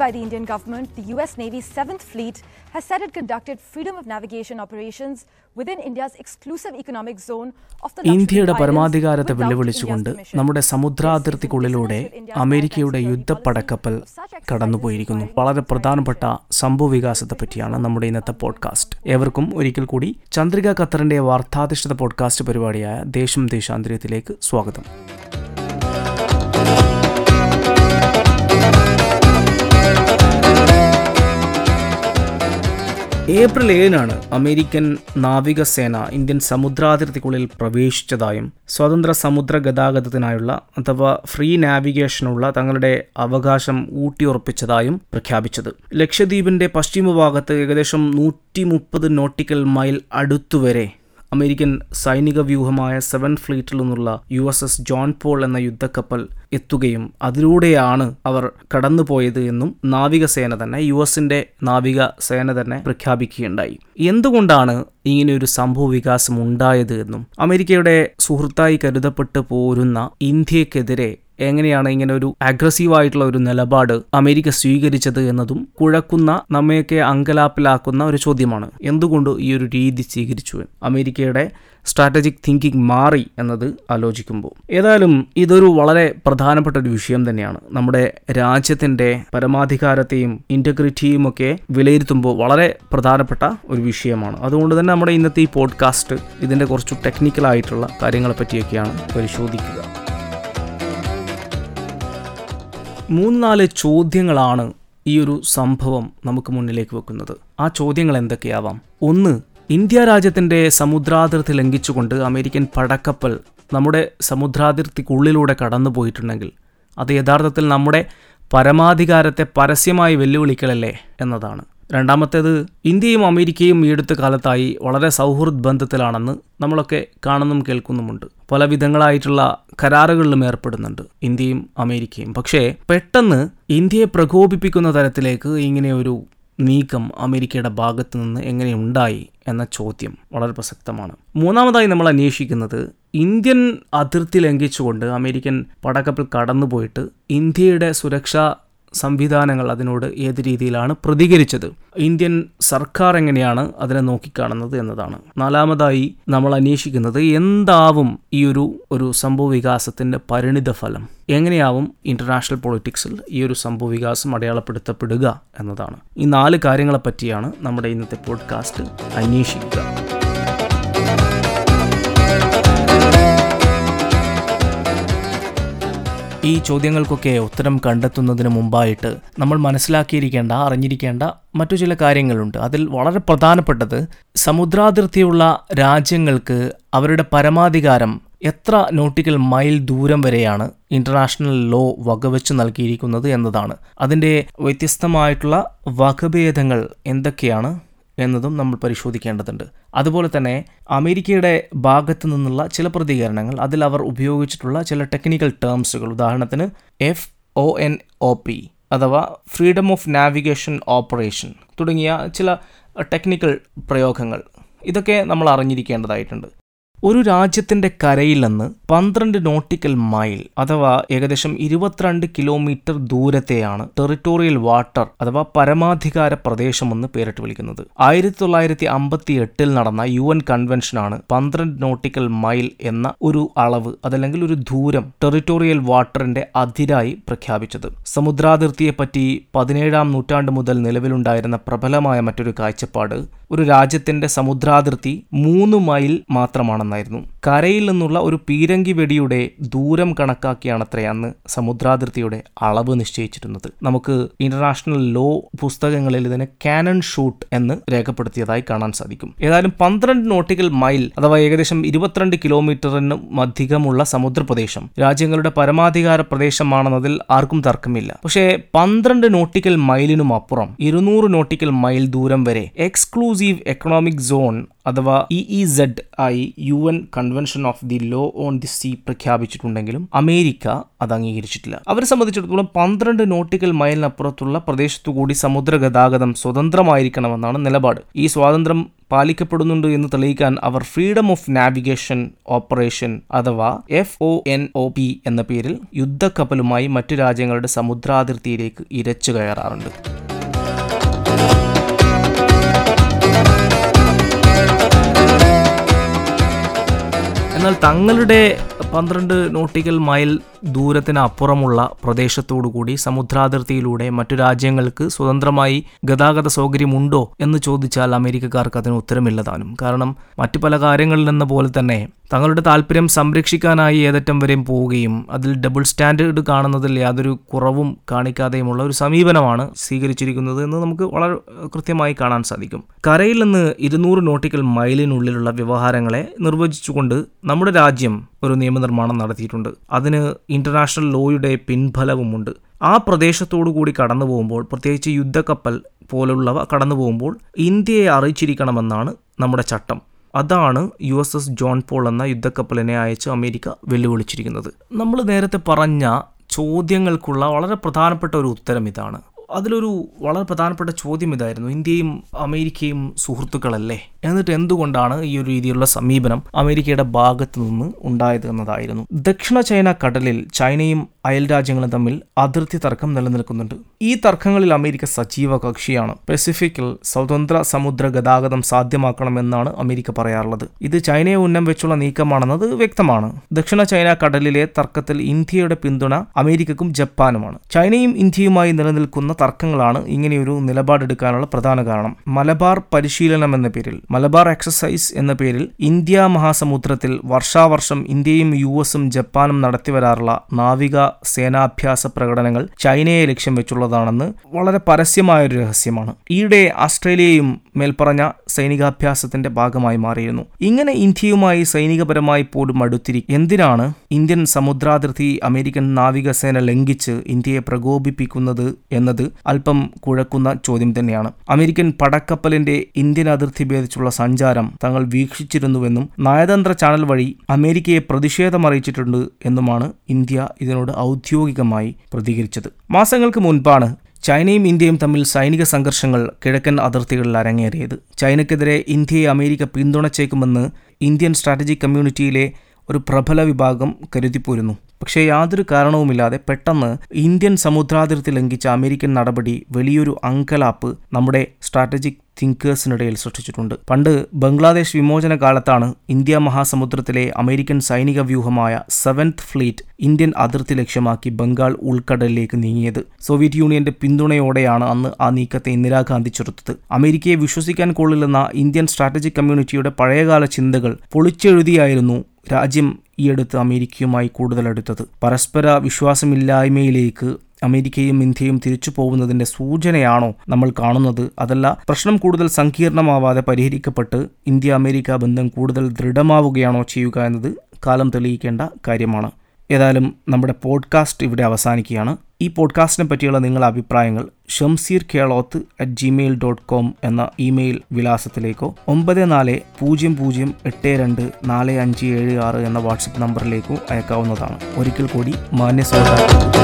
by the Indian government, the US Navy's 7th Fleet has said it conducted freedom of navigation operations within India's exclusive economic zone of the ഇന്ത്യയുടെ പരമാധികാരത്തെ വെല്ലുവിളിച്ചുകൊണ്ട് നമ്മുടെ സമുദ്രാതിർത്തിക്കുള്ളിലൂടെ അമേരിക്കയുടെ യുദ്ധപ്പടക്കപ്പൽ കടന്നുപോയിരിക്കുന്നു. വളരെ പ്രധാനപ്പെട്ട സംഭവ വികാസത്തെ പറ്റിയാണ് നമ്മുടെ ഇന്നത്തെ പോഡ്കാസ്റ്റ്. ഏവർക്കും ഒരിക്കൽ കൂടി ചന്ദ്രിക ഖത്തറിന്റെ വാർത്താധിഷ്ഠിത പോഡ്കാസ്റ്റ് പരിപാടിയായ ദേശം ദേശാന്തര്യത്തിലേക്ക് സ്വാഗതം. ഏപ്രിൽ ഏഴിനാണ് അമേരിക്കൻ നാവികസേന ഇന്ത്യൻ സമുദ്രാതിർത്തിക്കുള്ളിൽ പ്രവേശിച്ചതായും സ്വതന്ത്ര സമുദ്ര ഗതാഗതത്തിനായുള്ള അഥവാ ഫ്രീ നാവിഗേഷനുള്ള തങ്ങളുടെ അവകാശം ഊട്ടിയുറപ്പിച്ചതായും പ്രഖ്യാപിച്ചത്. ലക്ഷദ്വീപിന്റെ പശ്ചിമഭാഗത്ത് ഏകദേശം നൂറ്റി നോട്ടിക്കൽ മൈൽ അടുത്തുവരെ അമേരിക്കൻ സൈനിക വ്യൂഹമായ സെവൻ ഫ്ലീറ്റിൽ നിന്നുള്ള U S S John Paul എന്ന യുദ്ധക്കപ്പൽ എത്തുകയും അതിലൂടെയാണ് അവർ കടന്നുപോയത് എന്നും നാവികസേന തന്നെ യു എസിന്റെ നാവിക സേന തന്നെ പ്രഖ്യാപിക്കുകയുണ്ടായി. എന്തുകൊണ്ടാണ് ഇങ്ങനെയൊരു സംഭവ വികാസം ഉണ്ടായത് എന്നും അമേരിക്കയുടെ സുഹൃത്തായി കരുതപ്പെട്ടു പോരുന്ന ഇന്ത്യക്കെതിരെ എങ്ങനെയാണ് ഇങ്ങനെ ഒരു അഗ്രസീവ് ആയിട്ടുള്ള ഒരു നിലപാട് അമേരിക്ക സ്വീകരിച്ചത് എന്നതും കുഴക്കുന്ന നമ്മയൊക്കെ അങ്കലാപ്പിലാക്കുന്ന ഒരു ചോദ്യമാണ്. എന്തുകൊണ്ട് ഈ ഒരു രീതി സ്വീകരിച്ചു അമേരിക്കയുടെ സ്ട്രാറ്റജിക് തിങ്കിങ് മാറി എന്നത് ആലോചിക്കുമ്പോൾ. ഏതായാലും ഇതൊരു വളരെ പ്രധാനപ്പെട്ട ഒരു വിഷയം തന്നെയാണ്. നമ്മുടെ രാജ്യത്തിന്റെ പരമാധികാരത്തെയും ഇന്റഗ്രിറ്റിയും ഒക്കെ വിലയിരുത്തുമ്പോൾ വളരെ പ്രധാനപ്പെട്ട ഒരു വിഷയമാണ്. അതുകൊണ്ട് തന്നെ നമ്മുടെ ഇന്നത്തെ ഈ പോഡ്കാസ്റ്റ് ഇതിന്റെ കുറച്ച് ടെക്നിക്കലായിട്ടുള്ള കാര്യങ്ങളെ പറ്റിയൊക്കെയാണ് പരിശോധിക്കുക. മൂന്ന് നാല് ചോദ്യങ്ങളാണ് ഈ ഒരു സംഭവം നമുക്ക് മുന്നിലേക്ക് വെക്കുന്നത്. ആ ചോദ്യങ്ങൾ എന്തൊക്കെയാവാം? ഒന്ന് ഇന്ത്യ രാജ്യത്തിന്റെ സമുദ്രാതിർത്തി ലംഘിച്ചുകൊണ്ട് അമേരിക്കൻ പടക്കപ്പൽ നമ്മുടെ സമുദ്രാതിർത്തിക്കുള്ളിലൂടെ കടന്നു പോയിട്ടുണ്ടെങ്കിൽ അത് യഥാർത്ഥത്തിൽ നമ്മുടെ പരമാധികാരത്തെ പരസ്യമായി വെല്ലുവിളിക്കലല്ലേ എന്നതാണ്. രണ്ടാമത്തേത് ഇന്ത്യയും അമേരിക്കയും ഈ അടുത്ത കാലത്തായി വളരെ സൗഹൃദ ബന്ധത്തിലാണെന്ന് നമ്മളൊക്കെ കാണുന്നും കേൾക്കുന്നുമുണ്ട്. പല വിധങ്ങളായിട്ടുള്ള കരാറുകളിലും ഏർപ്പെടുന്നുണ്ട് ഇന്ത്യയും അമേരിക്കയും. പക്ഷേ പെട്ടെന്ന് ഇന്ത്യയെ പ്രകോപിപ്പിക്കുന്ന തരത്തിലേക്ക് ഇങ്ങനെ ഒരു നീക്കം അമേരിക്കയുടെ ഭാഗത്തു നിന്ന് എങ്ങനെ ഉണ്ടായി എന്ന ചോദ്യം വളരെ പ്രസക്തമാണ്. മൂന്നാമതായി നമ്മൾ അന്വേഷിക്കുന്നത് ഇന്ത്യൻ അതിർത്തി ലംഘിച്ചുകൊണ്ട് അമേരിക്കൻ പടക്കപ്പൽ കടന്നുപോയിട്ട് ഇന്ത്യയുടെ സുരക്ഷാ സംവിധാനങ്ങൾ അതിനോട് ഏത് രീതിയിലാണ് പ്രതികരിച്ചത്? ഇന്ത്യൻ സർക്കാർ എങ്ങനെയാണ് അതിനെ നോക്കിക്കാണുന്നത് എന്നതാണ്. നാലാമതായി നമ്മൾ അന്വേഷിക്കുന്നത് എന്താവും ഈ ഒരു ഒരു സംഭവ വികാസത്തിന്റെ പരിണിത ഫലം? എങ്ങനെയാവും ഇന്റർനാഷണൽ പൊളിറ്റിക്സിൽ ഈ ഒരു സംഭവ വികാസം അടയാളപ്പെടുത്തപ്പെടുക എന്നതാണ്. ഈ നാല് കാര്യങ്ങളെ പറ്റിയാണ് നമ്മുടെ ഇന്നത്തെ പോഡ്കാസ്റ്റ് അന്വേഷിക്കുക. ഈ ചോദ്യങ്ങൾക്കൊക്കെ ഉത്തരം കണ്ടെത്തുന്നതിന് മുമ്പായിട്ട് നമ്മൾ മനസ്സിലാക്കിയിരിക്കേണ്ട അറിഞ്ഞിരിക്കേണ്ട മറ്റു ചില കാര്യങ്ങളുണ്ട്. അതിൽ വളരെ പ്രധാനപ്പെട്ടത് സമുദ്രാതിർത്തിയുള്ള രാജ്യങ്ങൾക്ക് അവരുടെ പരമാധികാരം എത്ര നോട്ടിക്കൽ മൈൽ ദൂരം വരെയാണ് ഇന്റർനാഷണൽ ലോ വകവെച്ച് നൽകിയിരിക്കുന്നത് എന്നതാണ്. അതിന്റെ വ്യത്യസ്തമായിട്ടുള്ള വകഭേദങ്ങൾ എന്തൊക്കെയാണ്? എന്നതും നമ്മൾ പരിശോധിക്കേണ്ടതുണ്ട്. അതുപോലെ തന്നെ അമേരിക്കയുടെ ഭാഗത്തു നിന്നുള്ള ചില പ്രതികരണങ്ങൾ അതിൽ അവർ ഉപയോഗിച്ചിട്ടുള്ള ചില ടെക്നിക്കൽ ടേംസുകൾ ഉദാഹരണത്തിന് F O N O P അഥവാ ഫ്രീഡം ഓഫ് നാവിഗേഷൻ ഓപ്പറേഷൻ തുടങ്ങിയ ചില ടെക്നിക്കൽ പ്രയോഗങ്ങൾ. ഇതൊക്കെ നമ്മൾ അറിഞ്ഞിരിക്കേണ്ടതായിട്ടുണ്ട്. ഒരു രാജ്യത്തിന്റെ കരയിൽ നിന്ന് പന്ത്രണ്ട് നോട്ടിക്കൽ മൈൽ അഥവാ ഏകദേശം ഇരുപത്തിരണ്ട് കിലോമീറ്റർ ദൂരത്തെയാണ് ടെറിട്ടോറിയൽ വാട്ടർ അഥവാ പരമാധികാര പ്രദേശമെന്ന് പേരിട്ട് വിളിക്കുന്നത്. ആയിരത്തി തൊള്ളായിരത്തി അമ്പത്തി എട്ടിൽ നടന്ന യു എൻ കൺവെൻഷനാണ് പന്ത്രണ്ട് നോട്ടിക്കൽ മൈൽ എന്ന ഒരു അളവ് അതല്ലെങ്കിൽ ഒരു ദൂരം ടെറിട്ടോറിയൽ വാട്ടറിന്റെ അതിരായി പ്രഖ്യാപിച്ചത്. സമുദ്രാതിർത്തിയെപ്പറ്റി പതിനേഴാം നൂറ്റാണ്ട് മുതൽ നിലവിലുണ്ടായിരുന്ന പ്രബലമായ മറ്റൊരു കാഴ്ചപ്പാട് ഒരു രാജ്യത്തിന്റെ സമുദ്രാതിർത്തി മൂന്ന് മൈൽ മാത്രമാണെന്നായിരുന്നു കരയിൽ നിന്നുള്ള ഒരു പീരങ്കി വെടിയുടെ ദൂരം കണക്കാക്കിയാണത്രേ അന്ന് സമുദ്രാതിർത്തിയുടെ അളവ് നിശ്ചയിച്ചിരുന്നത്. നമുക്ക് ഇന്റർനാഷണൽ ലോ പുസ്തകങ്ങളിൽ ഇതിനെ കാനൺ ഷൂട്ട് എന്ന് രേഖപ്പെടുത്തിയതായി കാണാൻ സാധിക്കും. ഏതായാലും പന്ത്രണ്ട് നോട്ടിക്കൽ മൈൽ അഥവാ ഏകദേശം ഇരുപത്തിരണ്ട് കിലോമീറ്ററിന് അധികമുള്ള സമുദ്രപ്രദേശം രാജ്യങ്ങളുടെ പരമാധികാര പ്രദേശമാണെന്നതിൽ ആർക്കും തർക്കമില്ല. പക്ഷേ പന്ത്രണ്ട് നോട്ടിക്കൽ മൈലിനും അപ്പുറം ഇരുന്നൂറ് നോട്ടിക്കൽ മൈൽ ദൂരം വരെ എക്സ്ക്ലൂസീവ് എക്കണോമിക് സോൺ അഥവാ ഇ ഇ സെഡ് ആയി U N convention of the law on the sea പ്രഖ്യാപിച്ചിട്ടുണ്ടെങ്കിലും America അത് അംഗീകരിച്ചിട്ടില്ല. അവരെ സംബന്ധിച്ചിടത്തോളം പന്ത്രണ്ട് നോട്ടിക്കൽ മൈലിനപ്പുറത്തുള്ള പ്രദേശത്തുകൂടി സമുദ്ര ഗതാഗതം സ്വതന്ത്രമായിരിക്കണമെന്നാണ് നിലപാട്. ഈ സ്വാതന്ത്ര്യം പാലിക്കപ്പെടുന്നുണ്ട് എന്ന് തെളിയിക്കാൻ അവർ ഫ്രീഡം ഓഫ് നാവിഗേഷൻ ഓപ്പറേഷൻ അഥവാ F O N O P എന്ന പേരിൽ യുദ്ധക്കപ്പലുമായി മറ്റു രാജ്യങ്ങളുടെ സമുദ്രാതിർത്തിയിലേക്ക് ഇരച്ചു കയറാറുണ്ട്. എന്നാൽ തങ്ങളുടെ പന്ത്രണ്ട് നോട്ടിക്കൽ മൈൽ ദൂരത്തിനപ്പുറമുള്ള പ്രദേശത്തോടുകൂടി സമുദ്രാതിർത്തിയിലൂടെ മറ്റു രാജ്യങ്ങൾക്ക് സ്വതന്ത്രമായി ഗതാഗത സൗകര്യമുണ്ടോ എന്ന് ചോദിച്ചാൽ അമേരിക്കക്കാർക്ക് അതിന് ഉത്തരമില്ലതാനും കാരണം മറ്റു പല കാര്യങ്ങളിൽ എന്ന പോലെ തന്നെ തങ്ങളുടെ താല്പര്യം സംരക്ഷിക്കാനായി ഏതറ്റം വരെയും പോവുകയും അതിൽ ഡബിൾ സ്റ്റാൻഡേർഡ് കാണുന്നതിൽ യാതൊരു കുറവും കാണിക്കാതെയുമുള്ള ഒരു സമീപനമാണ് സ്വീകരിച്ചിരിക്കുന്നത് എന്ന് നമുക്ക് വളരെ കൃത്യമായി കാണാൻ സാധിക്കും. കരയിൽ നിന്ന് ഇരുന്നൂറ് നോട്ടിക്കൽ മൈലിനുള്ളിലുള്ള വ്യവഹാരങ്ങളെ നിർവചിച്ചുകൊണ്ട് നമ്മുടെ രാജ്യം ഒരു നിയമനിർമ്മാണം നടത്തിയിട്ടുണ്ട്. അതിന് ഇന്റർനാഷണൽ ലോയുടെ പിൻഫലവുമുണ്ട് ആ പ്രദേശത്തോടു കൂടി കടന്നു പോകുമ്പോൾ പ്രത്യേകിച്ച് യുദ്ധക്കപ്പൽ പോലുള്ളവ കടന്നു പോകുമ്പോൾ ഇന്ത്യയെ അറിയിച്ചിരിക്കണമെന്നാണ് നമ്മുടെ ചട്ടം. അതാണ് U S S John Paul എന്ന യുദ്ധക്കപ്പലിനെ അയച്ച് അമേരിക്ക വെല്ലുവിളിച്ചിരിക്കുന്നത്. നമ്മൾ നേരത്തെ പറഞ്ഞ ചോദ്യങ്ങൾക്കുള്ള വളരെ പ്രധാനപ്പെട്ട ഒരു ഉത്തരം ഇതാണ്. അതിലൊരു വളരെ പ്രധാനപ്പെട്ട ചോദ്യം ഇതായിരുന്നു. ഇന്ത്യയും അമേരിക്കയും സുഹൃത്തുക്കളല്ലേ? എന്നിട്ട് എന്തുകൊണ്ടാണ് ഈ ഒരു രീതിയിലുള്ള സമീപനം അമേരിക്കയുടെ ഭാഗത്തു നിന്ന് ഉണ്ടായത് എന്നതായിരുന്നു. ദക്ഷിണ ചൈന കടലിൽ ചൈനയും അയൽ രാജ്യങ്ങളും തമ്മിൽ അതിർത്തി തർക്കം നിലനിൽക്കുന്നുണ്ട്. ഈ തർക്കങ്ങളിൽ അമേരിക്ക സജീവ കക്ഷിയാണ്. പസഫിക്കിൽ സ്വതന്ത്ര സമുദ്ര ഗതാഗതം സാധ്യമാക്കണമെന്നാണ് അമേരിക്ക പറയാറുള്ളത്. ഇത് ചൈനയെ ഉന്നം വെച്ചുള്ള നീക്കമാണെന്നത് വ്യക്തമാണ്. ദക്ഷിണ ചൈന കടലിലെ തർക്കത്തിൽ ഇന്ത്യയുടെ പിന്തുണ അമേരിക്കക്കും ജപ്പാനുമാണ്. ചൈനയും ഇന്ത്യയുമായി നിലനിൽക്കുന്ന തർക്കങ്ങളാണ് ഇങ്ങനെയൊരു നിലപാടെടുക്കാനുള്ള പ്രധാന കാരണം. മലബാർ പരിശീലനം എന്ന പേരിൽ മലബാർ എക്സസൈസ് എന്ന പേരിൽ ഇന്ത്യ മഹാസമുദ്രത്തിൽ വർഷാവർഷം ഇന്ത്യയും യു എസും ജപ്പാനും നടത്തിവരാറുള്ള നാവിക സേനാഭ്യാസ പ്രകടനങ്ങൾ ചൈനയെ ലക്ഷ്യം വെച്ചുള്ളതാണെന്ന് വളരെ പരസ്യമായൊരു രഹസ്യമാണ്. ഈയിടെ ആസ്ട്രേലിയയും മേൽപ്പറഞ്ഞ സൈനികാഭ്യാസത്തിന്റെ ഭാഗമായി മാറിയിരുന്നു. ഇങ്ങനെ ഇന്ത്യയുമായി സൈനികപരമായി പോലും അടുത്തിരി എന്തിനാണ് ഇന്ത്യൻ സമുദ്രാതിർത്തി അമേരിക്കൻ നാവികസേന ലംഘിച്ച് ഇന്ത്യയെ പ്രകോപിപ്പിക്കുന്നത് എന്നത് അല്പം കുഴക്കുന്ന ചോദ്യം തന്നെയാണ്. അമേരിക്കൻ പടക്കപ്പലിന്റെ ഇന്ത്യൻ അതിർത്തി ഭേദിച്ചുള്ള സഞ്ചാരം തങ്ങൾ വീക്ഷിച്ചിരുന്നുവെന്നും നയതന്ത്ര ചാനൽ വഴി അമേരിക്കയെ പ്രതിഷേധമറിയിച്ചിട്ടുണ്ട് എന്നുമാണ് ഇന്ത്യ ഇതിനോട് ഔദ്യോഗികമായി പ്രതികരിച്ചത്. മാസങ്ങൾക്ക് മുൻപാണ് ചൈനയും ഇന്ത്യയും തമ്മിൽ സൈനിക സംഘർഷങ്ങൾ കിഴക്കൻ അതിർത്തികളിൽ അരങ്ങേറിയത്. ചൈനയ്ക്കെതിരെ ഇന്ത്യയെ അമേരിക്ക പിന്തുണച്ചേക്കുമെന്ന് ഇന്ത്യൻ സ്ട്രാറ്റജിക് കമ്മ്യൂണിറ്റിയിലെ ഒരു പ്രബല വിഭാഗം കരുതിപ്പോരുന്നു. പക്ഷേ യാതൊരു കാരണവുമില്ലാതെ പെട്ടെന്ന് ഇന്ത്യൻ സമുദ്രാതിർത്തി ലംഘിച്ച അമേരിക്കൻ നടപടി വലിയൊരു അങ്കലാപ്പ് നമ്മുടെ സ്ട്രാറ്റജിക് തിങ്കേഴ്സിനിടയിൽ സൃഷ്ടിച്ചിട്ടുണ്ട്. പണ്ട് ബംഗ്ലാദേശ് വിമോചന കാലത്താണ് ഇന്ത്യ മഹാസമുദ്രത്തിലെ അമേരിക്കൻ സൈനിക വ്യൂഹമായ സെവൻത് ഫ്ലീറ്റ് ഇന്ത്യൻ അതിർത്തി ലക്ഷ്യമാക്കി ബംഗാൾ ഉൾക്കടലിലേക്ക് നീങ്ങിയത്. സോവിയറ്റ് യൂണിയന്റെ പിന്തുണയോടെയാണ് അന്ന് ആ നീക്കത്തെ ഇന്ദിരാഗാന്ധി ചെറുത്തത്. അമേരിക്കയെ വിശ്വസിക്കാൻ കൊള്ളില്ലെന്ന ഇന്ത്യൻ സ്ട്രാറ്റജിക് കമ്മ്യൂണിറ്റിയുടെ പഴയകാല ചിന്തകൾ പൊളിച്ചെഴുതിയായിരുന്നു രാജ്യം ഈയടുത്ത് അമേരിക്കയുമായി കൂടുതൽ അടുത്തത്. പരസ്പര വിശ്വാസമില്ലായ്മയിലേക്ക് അമേരിക്കയും ഇന്ത്യയും തിരിച്ചു പോകുന്നതിന്റെ സൂചനയാണോ നമ്മൾ കാണുന്നത്? അതല്ല പ്രശ്നം കൂടുതൽ സങ്കീർണമാവാതെ പരിഹരിക്കപ്പെട്ട് ഇന്ത്യ അമേരിക്ക ബന്ധം കൂടുതൽ ദൃഢമാവുകയാണോ ചെയ്യുക എന്നത് കാലം തെളിയിക്കേണ്ട കാര്യമാണ്. ഏതായാലും നമ്മുടെ പോഡ്കാസ്റ്റ് ഇവിടെ അവസാനിക്കുകയാണ്. ഈ പോഡ്കാസ്റ്റിനെ പറ്റിയുള്ള നിങ്ങളുടെ അഭിപ്രായങ്ങൾ Shamseer Keloth at Gmail dot com എന്ന ഇമെയിൽ വിലാസത്തിലേക്കോ ഒമ്പത് നാല് പൂജ്യം പൂജ്യം എട്ട് രണ്ട് നാല് അഞ്ച് ഏഴ് ആറ് എന്ന വാട്സപ്പ് നമ്പറിലേക്കോ അയക്കാവുന്നതാണ്. ഒരിക്കൽ കൂടി മാന്യ ശ്രോതാക്കൾ